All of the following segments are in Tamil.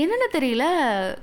என்னென்னு தெரியல.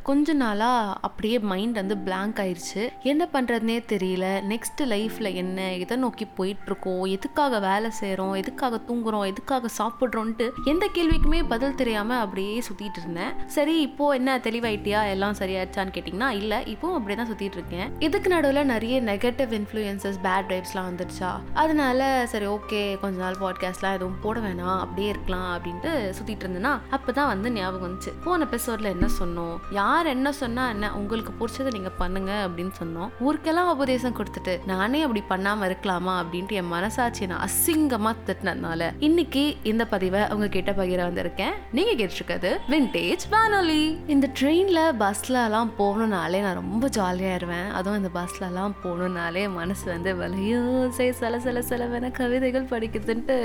கொஞ்ச நாளாக அப்படியே மைண்ட் வந்து பிளாங்க் ஆயிடுச்சு என்ன பண்ணுறதுனே தெரியல. நெக்ஸ்ட் லைஃப்பில் என்ன எதை நோக்கி போயிட்டுருக்கோம் எதுக்காக வேலை செய்கிறோம் எதுக்காக தூங்குறோம் எதுக்காக சாப்பிட்றோன்ட்டு எந்த கேள்விக்குமே பதில் தெரியாமல் அப்படியே சுற்றிட்டு இருந்தேன். சரி இப்போது என்ன தெளிவாயிட்டியா? எல்லாம் சரியாயிடுச்சான்னு கேட்டிங்கன்னா இல்லை இப்போவும் அப்படியே தான் சுற்றிட்டு இருக்கேன். இதுக்கு நடுவில் நிறைய நெகட்டிவ் இன்ஃப்ளூயன்சஸ் பேட் வைப்ஸ்லாம் வந்துருச்சா? அதனால சரி ஓகே கொஞ்ச நாள் பாட்காஸ்ட்லாம் எதுவும் போட வேணாம் அப்படியே இருக்கலாம் அப்படின்ட்டு சுற்றிட்டு இருந்தேன்னா அப்போ தான் வந்து ஞாபகம் வந்துச்சு. போன எபிசோடில் என்ன சொன்னோம்? யார் என்ன சொன்னா என்ன? உங்களுக்கு பிடிச்சதை நீங்கள் பண்ணுங்க அப்படின்னு சொன்னோம். ஊருக்கெல்லாம் உபதேசம் கொடுத்துட்டு நானே அப்படி பண்ணாமல் இருக்கலாமா? அப்படின்ட்டு என் மனசாட்சியை நான் அசிங்கமாக திட்டினதுனால இன்னைக்கு இந்த பதிவை உங்க கிட்ட பகிர வந்திருக்கேன் நீங்கள் கேட்டிருக்கிறது விண்டேஜ் வானொலி இந்த ட்ரெயினில் பஸ்லலாம் போகணுன்னாலே நான் ரொம்ப ஜாலியாயிருவேன் அதுவும் இந்த பஸ்லலாம் போகணுன்னாலே மனசு வந்து வலையோ சே சில சில சிலவன கவிதைகள் படிக்குதுன்ட்டு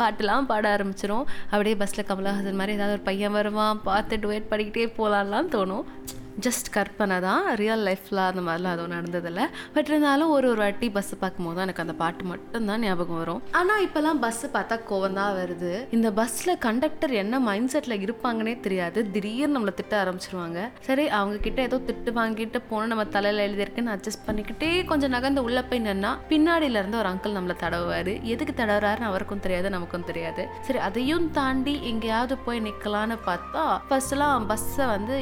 பாட்டெலாம் பாட ஆரம்பிச்சிரும். அப்படியே பஸ்ஸில் கமலஹாசன் மாதிரி ஏதாவது ஒரு பையன் வருவான் பார்த்து டுவேட் படிக்கிட்டே போகலான்லாம் தோணும். ஜஸ்ட் கற்பனை தான். ரியல் லைஃப்பில் அந்த மாதிரிலாம் எதுவும் நடந்ததில்லை. பட் இருந்தாலும் ஒரு ஒரு வாட்டி பஸ்ஸு பார்க்கும்போது தான் எனக்கு அந்த பாட்டு மட்டும்தான் ஞாபகம் வரும். ஆனால் இப்போல்லாம் பஸ்ஸு பார்த்தா கோவம் தான் வருது. இந்த பஸ்ஸில் கண்டக்டர் என்ன மைண்ட் செட்டில் இருப்பாங்கன்னே தெரியாது. திடீர்னு நம்மளை திட்ட ஆரம்பிச்சிருவாங்க. சரி அவங்க கிட்ட ஏதோ திட்டு வாங்கிட்டு போனால் நம்ம தலையில் எழுதியிருக்குன்னு அட்ஜஸ்ட் பண்ணிக்கிட்டே கொஞ்சம் நகர்ந்து உள்ளே போய் நின்னா பின்னாடியில இருந்து ஒரு அங்கிள் நம்மளை தடவுவார். எதுக்கு தடவுறாருன்னு அவருக்கும் தெரியாது நமக்கும் தெரியாது. சரி அதையும் தாண்டி எங்கேயாவது போய் நிற்கலான்னு பார்த்தா ஃபர்ஸ்ட்லாம் பஸ்ஸை வந்து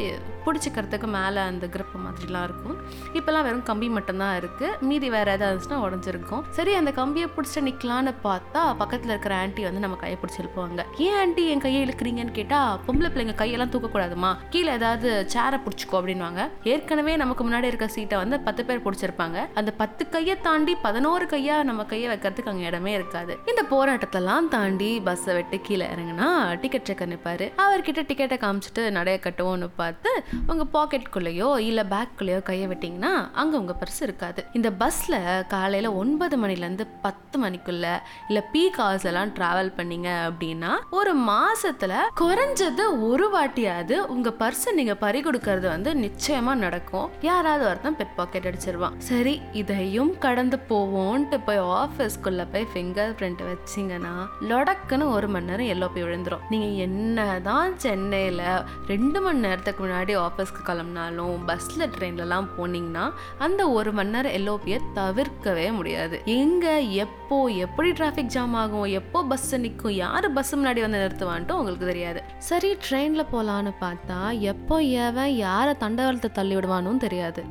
பிடிச்சிக்கிறதுக்கு மேலே அந்த grip மாதிரிலாம் இருக்கும். இப்போல்லாம் வெறும் கம்பி மட்டும்தான் இருக்குது மீதி வேறு எதாவது இருந்துச்சுன்னா உடஞ்சிருக்கும். சரி அந்த கம்பியை பிடிச்சிட்டு நிற்கலான்னு பார்த்தா பக்கத்தில் இருக்கிற ஆண்டி வந்து நம்ம கையை பிடிச்சி இழுப்புவாங்க ஏன் ஆண்டி என் கையை இழுக்கிறீங்கன்னு கேட்டால் பொம்பளை பிள்ளைங்க கையெல்லாம் தூக்கக்கூடாதுமா கீழே ஏதாவது சேரை பிடிச்சிக்கோ அப்படின்வாங்க ஏற்கனவே நமக்கு முன்னாடி இருக்க சீட்டை வந்து பத்து பேர் பிடிச்சிருப்பாங்க. அந்த பத்து கையை தாண்டி பதினோரு கையா நம்ம கையை வைக்கிறதுக்கு அங்கே இடமே இருக்காது. இந்த போராட்டத்தெல்லாம் தாண்டி பஸ்ஸை விட்டு கீழே இறங்குனா டிக்கெட் செக்கர் நிற்பாரு அவர்கிட்ட டிக்கெட்டை காமிச்சிட்டு நடைய கட்டுவோம்னு பார்த்து உங்கள் பாக்கெட் பாக்கெட்குள்ளேயோ இல்லை பேக்குள்ளேயோ கையை விட்டீங்கன்னா அங்கே உங்கள் பர்ஸ் இருக்காது. இந்த பஸ்ஸில் காலையில் ஒன்பது மணிலேருந்து பத்து மணிக்குள்ளே இல்லை பீக் ஹவர்ஸ் எல்லாம் ட்ராவல் பண்ணீங்க அப்படின்னா ஒரு மாதத்தில் குறைஞ்சது ஒரு வாட்டியாவது உங்கள் பர்ஸை நீங்கள் பறி கொடுக்கறது வந்து நிச்சயமாக நடக்கும். யாராவது ஒருத்தன் பெட் பாக்கெட் அடிச்சிருவான். சரி இதையும் கடந்து போவோன்ட்டு போய் ஆஃபீஸ்க்குள்ளே போய் ஃபிங்கர் பிரிண்ட் வச்சிங்கன்னா லொடக்குன்னு ஒரு மணி நேரம் எல்லோ போய் விழுந்துரும். என்ன தான் சென்னையில் ரெண்டு மணி நேரத்துக்கு முன்னாடி ஆஃபீஸ்க்கு கிளம்புனாலும் பஸ்ல ட்ரெயின்லலாம் போனீங்கன்னா அந்த ஒரு மணி நேரம் எல்ஓபியை தவிர்க்கவே முடியாது. எங்க எப்போ எப்படி டிராஃபிக் ஜாம் ஆகும் எப்போ பஸ் நிற்கும் யார் பஸ் முன்னாடி வந்து நிறுத்துவான்ட்டும் உங்களுக்கு தெரியாது. சரி ட்ரெயினில் போகலான்னு பார்த்தா எப்போ ஏவன் யாரை தண்டவாளத்தை தள்ளி விடுவானும் தெரியாது.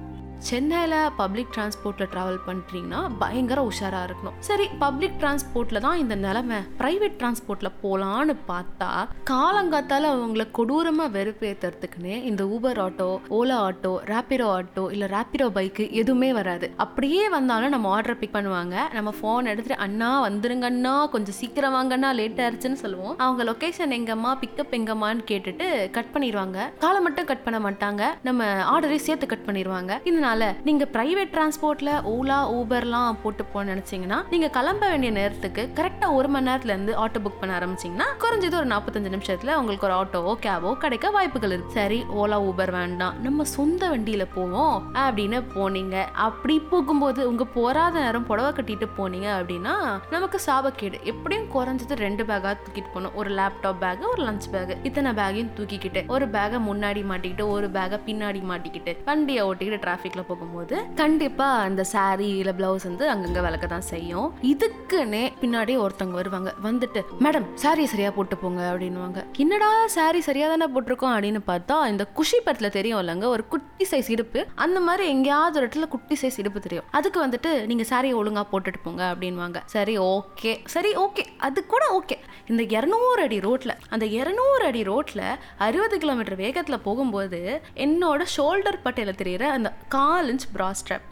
சென்னையில் பப்ளிக் டிரான்ஸ்போர்ட்டில் ட்ராவல் பண்ணுறீங்கன்னா பயங்கர உஷாராக இருக்கணும். சரி பப்ளிக் டிரான்ஸ்போர்ட்டில் தான் இந்த நிலமை. ப்ரைவேட் டிரான்ஸ்போர்ட்டில் போகலான்னு பார்த்தா காலங்காத்தால் அவங்கள கொடூரமாக வெறுப்பேற்றுறதுக்குன்னே இந்த Uber auto Ola auto Rapido auto இல்லை ரேப்பிடோ பைக்கு எதுவுமே வராது. அப்படியே வந்தாலும் நம்ம ஆர்டர் பிக் பண்ணுவாங்க. நம்ம ஃபோன் எடுத்துகிட்டு அண்ணா வந்துருங்க அண்ணா கொஞ்சம் சீக்கிரம் வாங்கண்ணா லேட் ஆயிடுச்சுன்னு சொல்லுவோம். அவங்க லொக்கேஷன் எங்கம்மா பிக்கப் எங்கம்மான்னு கேட்டுட்டு கட் பண்ணிடுவாங்க காலை மட்டும் கட் பண்ண மாட்டாங்க. நம்ம ஆர்டரையும் சேர்த்து கட் பண்ணிடுவாங்க அதனால நீங்க பிரைவேட் டிரான்ஸ்போர்ட்ல ஓலா ஊபர்லாம் போட்டு போக நினைச்சீங்கன்னா நீங்க கிளம்ப வேண்டிய நேரத்துக்கு கரெக்டா ஒரு மணி நேரத்துல இருந்து ஆட்டோ புக் பண்ண ஆரம்பிச்சீங்கன்னா குறைஞ்சது ஒரு நாற்பத்தஞ்சு நிமிஷத்துல உங்களுக்கு ஒரு ஆட்டோவோ கேபோ கிடைக்க வாய்ப்புகள் இருக்கு. சரி ஓலா ஊபர் வேண்டாம். நம்ம சொந்த வண்டியில போவோம் அப்படின்னு போனீங்க. அப்படி போகும்போது உங்க போராத நேரம் புடவை கட்டிட்டு போனீங்க அப்படின்னா நமக்கு சாபக்கேடு. எப்படியும் குறைஞ்சது ரெண்டு பேக்கா தூக்கிட்டு போகணும். ஒரு லேப்டாப் பேக் ஒரு லஞ்ச் பேக் இத்தனை பேக்கையும் தூக்கிக்கிட்டு ஒரு பேகை முன்னாடி மாட்டிக்கிட்டு ஒரு பேக்கை பின்னாடி மாட்டிக்கிட்டு வண்டியை ஓட்டிக்கிட்டு டிராஃபிக்ல போகும்போது கண்டிப்பா அந்த saree இல்ல பிளவுஸ் வந்து அங்கங்க விளக்க தான் செய்யும். இதுக்குன்னே பின்னாடி ஒருத்தவங்க வருவாங்க. வந்துட்டு மேடம் சாரியை சரியா போட்டு போங்க அப்படின்னுவாங்க. என்னடா saree சரியா தானே போட்டிருக்கோம்? அப்படின்னு பார்த்தா இந்த குஷி படத்துல தெரியும் இல்லைங்க ஒரு குட்டி சைஸ் இடுப்பு. அந்த மாதிரி எங்கேயாவது ஒரு இடத்துல குட்டி சைஸ் இடுப்பு தெரியும். அதுக்கு வந்துட்டு நீங்க சாரியை ஒழுங்கா போட்டுட்டு போங்க அப்படின்வாங்க சரி ஓகே சரி ஓகே அது கூட ஓகே இந்த இரநூறு அடி ரோட்ல அந்த இரநூறு அடி ரோட்ல அறுபது கிலோமீட்டர் வேகத்துல போகும்போது என்னோட ஷோல்டர் பட்டையில தெரியிற அந்த கா கால் இன்ச் ப்ரா ஸ்ட்ராப்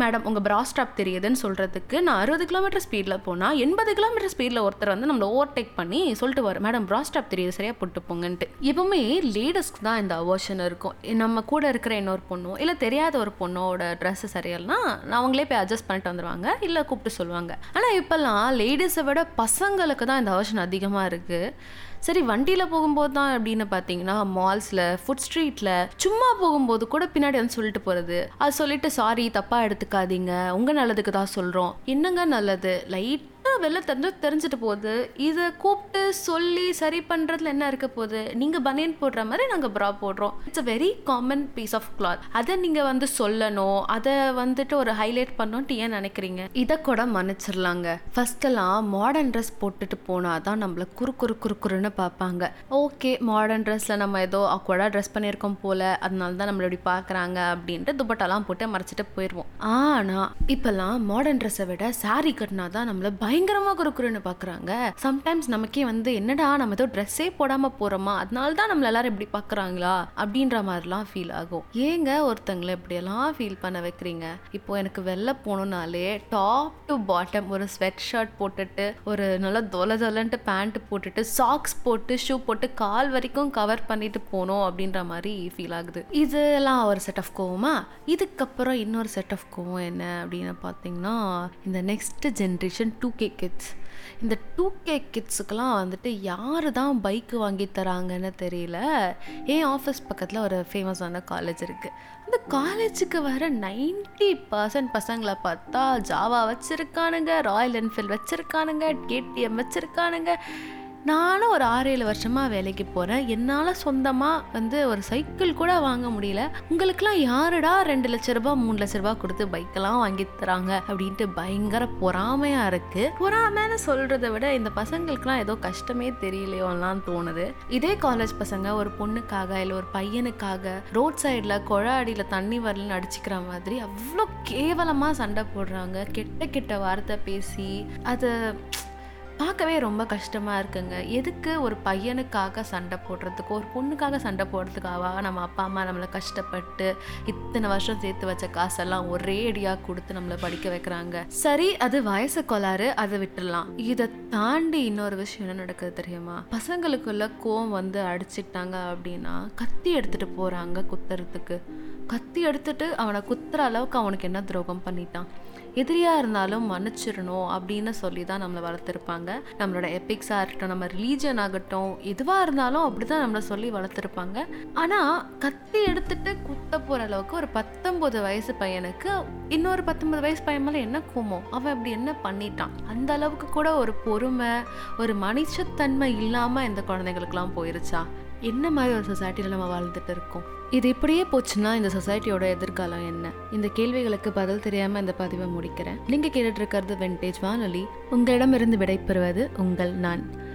மேடம் உங்கள் ப்ரா ஸ்டாப் தெரியுதுன்னு சொல்கிறதுக்கு நான் அறுபது கிலோமீட்டர் ஸ்பீடில் போனால் எண்பது கிலோமீட்டர் ஸ்பீடில் ஒருத்தர் வந்து நம்மளை ஓவர்டேக் பண்ணி சொல்லிட்டு வர மேடம் ப்ரா ஸ்டாப் தெரியுது சரியாக போட்டு போங்கன்ட்டு. எப்பவுமே லேடிஸ்க்கு தான் இந்த அவர்ஷன் இருக்கும். நம்ம கூட இருக்கிற இன்னொரு பொண்ணோ இல்லை தெரியாத ஒரு பொண்ணோட ட்ரெஸ்ஸு சரியில்லைனா அவங்களே போய் அட்ஜஸ்ட் பண்ணிட்டு வந்துடுவாங்க இல்லை கூப்பிட்டு சொல்லுவாங்க. ஆனால் இப்போல்லாம் லேடிஸை விட பசங்களுக்கு தான் இந்த அவர்ஷன் அதிகமாக இருக்குது சரி வண்டியில் போகும்போது தான் அப்படின்னு பார்த்தீங்கன்னா மால்ஸில் ஃபுட் ஸ்ட்ரீட்டில் சும்மா போகும்போது கூட பின்னாடி வந்து சொல்லிட்டு போகிறது அது சொல்லிட்டு சாரி தப்பாக எடுத்துக்காதீங்க. உங்கள் நல்லதுக்கு தான் சொல்கிறோம் என்னங்க நல்லது? லைட் அதான் வெளில தெரிஞ்சு தெரிஞ்சுட்டு போகுது. இதை கூப்பிட்டு சொல்லி சரி பண்ணுறதுல என்ன இருக்க போகுது? நீங்கள் பனியன் போடுற மாதிரி நாங்கள் ப்ரா போடுறோம். It's a very common piece of cloth அதை நீங்கள் வந்து சொல்லணும். அதை வந்துட்டு ஒரு ஹைலைட் பண்ணணும்ட்டு ஏன் நினைக்கிறீங்க? இதை கூட மன்னிச்சிடலாங்க. ஃபஸ்ட்டெல்லாம் மாடர்ன் ட்ரெஸ் போட்டுட்டு போனால் தான் நம்மள குறு குறு குறு குறுன்னு பார்ப்பாங்க. ஓகே மாடர்ன் ட்ரெஸ்ஸில் நம்ம ஏதோ அக்வர்டாக ட்ரெஸ் பண்ணியிருக்கோம் போல். அதனால தான் நம்மளை இப்படி பார்க்குறாங்க அப்படின்ட்டு துப்பட்டாலாம் போட்டு மறைச்சிட்டு போயிடுவோம். ஆனால் இப்போல்லாம் மாடர்ன் ட்ரெஸ்ஸை விட சாரீ கட்டினா தான் நம்மள பயங்கரமாக குறுக்குறுன்னு பார்க்குறாங்க சம்டைம்ஸ் நமக்கே வந்து என்னடா நம்ம ஏதோ ட்ரெஸ்ஸே போடாமல் போகிறோமா அதனால தான் நம்மள எல்லாரும் இப்படி பார்க்குறாங்களா அப்படின்ற மாதிரிலாம் ஃபீல் ஆகும். ஏங்க ஒருத்தங்களை இப்படியெல்லாம் ஃபீல் பண்ண வைக்கிறீங்க? இப்போ எனக்கு வெளில போகணுன்னாலே டாப் டு பாட்டம் ஒரு ஸ்வெட் ஷர்ட் போட்டுட்டு ஒரு நல்லா தொலை தொலைன்ட்டு பேண்ட் போட்டுட்டு சாக்ஸ் போட்டு ஷூ போட்டு கால் வரைக்கும் கவர் பண்ணிட்டு போகணும் அப்படின்ற மாதிரி ஃபீல் ஆகுது. இதெல்லாம் ஒரு செட் ஆஃப் கோவமா? இதுக்கப்புறம் இன்னொரு செட் ஆஃப் இருக்கும் என்ன அப்படின்னு பார்த்தீங்கன்னா இந்த next generation two K kids இந்த டூ கே கிட்ஸுக்கெலாம் வந்துட்டு யார் தான் பைக்கு வாங்கி தராங்கன்னு தெரியல. என் ஆஃபீஸ் பக்கத்தில் ஒரு ஃபேமஸான காலேஜ் இருக்குது அந்த காலேஜுக்கு வர நைன்டி பர்சன்ட் பசங்களை பார்த்தா ஜாவா வச்சுருக்கானுங்க ராயல் என்ஃபீல்ட் வச்சுருக்கானுங்க கேடிஎம் வச்சுருக்கானுங்க. நானும் ஒரு ஆறு ஏழு வருஷமாக வேலைக்கு போகிறேன் என்னால் சொந்தமாக வந்து ஒரு சைக்கிள் கூட வாங்க முடியல. உங்களுக்குலாம் யாருடா ரெண்டு லட்ச ரூபா மூணு லட்ச ரூபா கொடுத்து பைக்கெல்லாம் வாங்கி தராங்க அப்படின்ட்டு பயங்கர பொறாமையாக இருக்குது பொறாமைன்னு சொல்கிறத விட இந்த பசங்களுக்குலாம் ஏதோ கஷ்டமே தெரியலையோலாம் தோணுது. இதே காலேஜ் பசங்க ஒரு பொண்ணுக்காக இல்லை ஒரு பையனுக்காக ரோட் சைடில் குழா அடியில் தண்ணி வரலன்னு அடிச்சுக்கிற மாதிரி அவ்வளோ கேவலமாக சண்டை போடுறாங்க. கெட்ட கெட்ட வார்த்தை பேசி அதை பார்க்கவே ரொம்ப கஷ்டமாக இருக்குங்க. எதுக்கு ஒரு பையனுக்காக சண்டை போடுறதுக்கோ ஒரு பொண்ணுக்காக சண்டை போடுறதுக்காவா நம்ம அப்பா அம்மா நம்மளை கஷ்டப்பட்டு இத்தனை வருஷம் சேர்த்து வச்ச காசெல்லாம் ஒரே அடியாக கொடுத்து நம்மளை படிக்க வைக்கிறாங்க. சரி அது வயசு கோளாறு அதை விட்டுடலாம். இதை தாண்டி இன்னொரு விஷயம் என்ன நடக்குது தெரியுமா? பசங்களுக்குள்ள கோவம் வந்து அடிச்சிட்டாங்க அப்படின்னா கத்தி எடுத்துட்டு போகிறாங்க குத்துறதுக்கு. கத்தி எடுத்துட்டு அவனை குத்துற அளவுக்கு அவனுக்கு என்ன துரோகம் பண்ணிட்டான்? எதிரியாக இருந்தாலும் மன்னிச்சிடணும் அப்படின்னு சொல்லி தான் நம்மளை வளர்த்துருப்பாங்க. நம்மளோட எபிக்ஸாக இருக்கட்டும் நம்ம ரிலீஜன் ஆகட்டும் எதுவாக இருந்தாலும் அப்படி தான் நம்மளை சொல்லி வளர்த்துருப்பாங்க. ஆனால் கத்தி எடுத்துட்டு குத்த போகிற அளவுக்கு ஒரு பத்தொம்பது வயசு பையனுக்கு இன்னொரு பத்தொன்பது வயசு பையன் மேலே என்ன கோமம்? அவன் அப்படி என்ன பண்ணிட்டான்? அந்த அளவுக்கு கூட ஒரு பொறுமை ஒரு மனுஷத்தன்மை இல்லாமல் இந்த குழந்தைங்களுக்குலாம் போயிருச்சா? என்ன மாதிரி ஒரு சொசைட்டியில் நம்ம வாழ்ந்துட்டு இருக்கோம்? இது இப்படியே போச்சுன்னா இந்த சொசைட்டியோட எதிர்காலம் என்ன? இந்த கேள்விகளுக்கு பதில் தெரியாமல் இந்த பதிவை முடிக்கிறேன். நீங்கள் கேட்டுட்டு இருக்கிறது வெண்டேஜ் வானொலி. உங்களிடமிருந்து விடைபெறுவது உங்கள் நான்.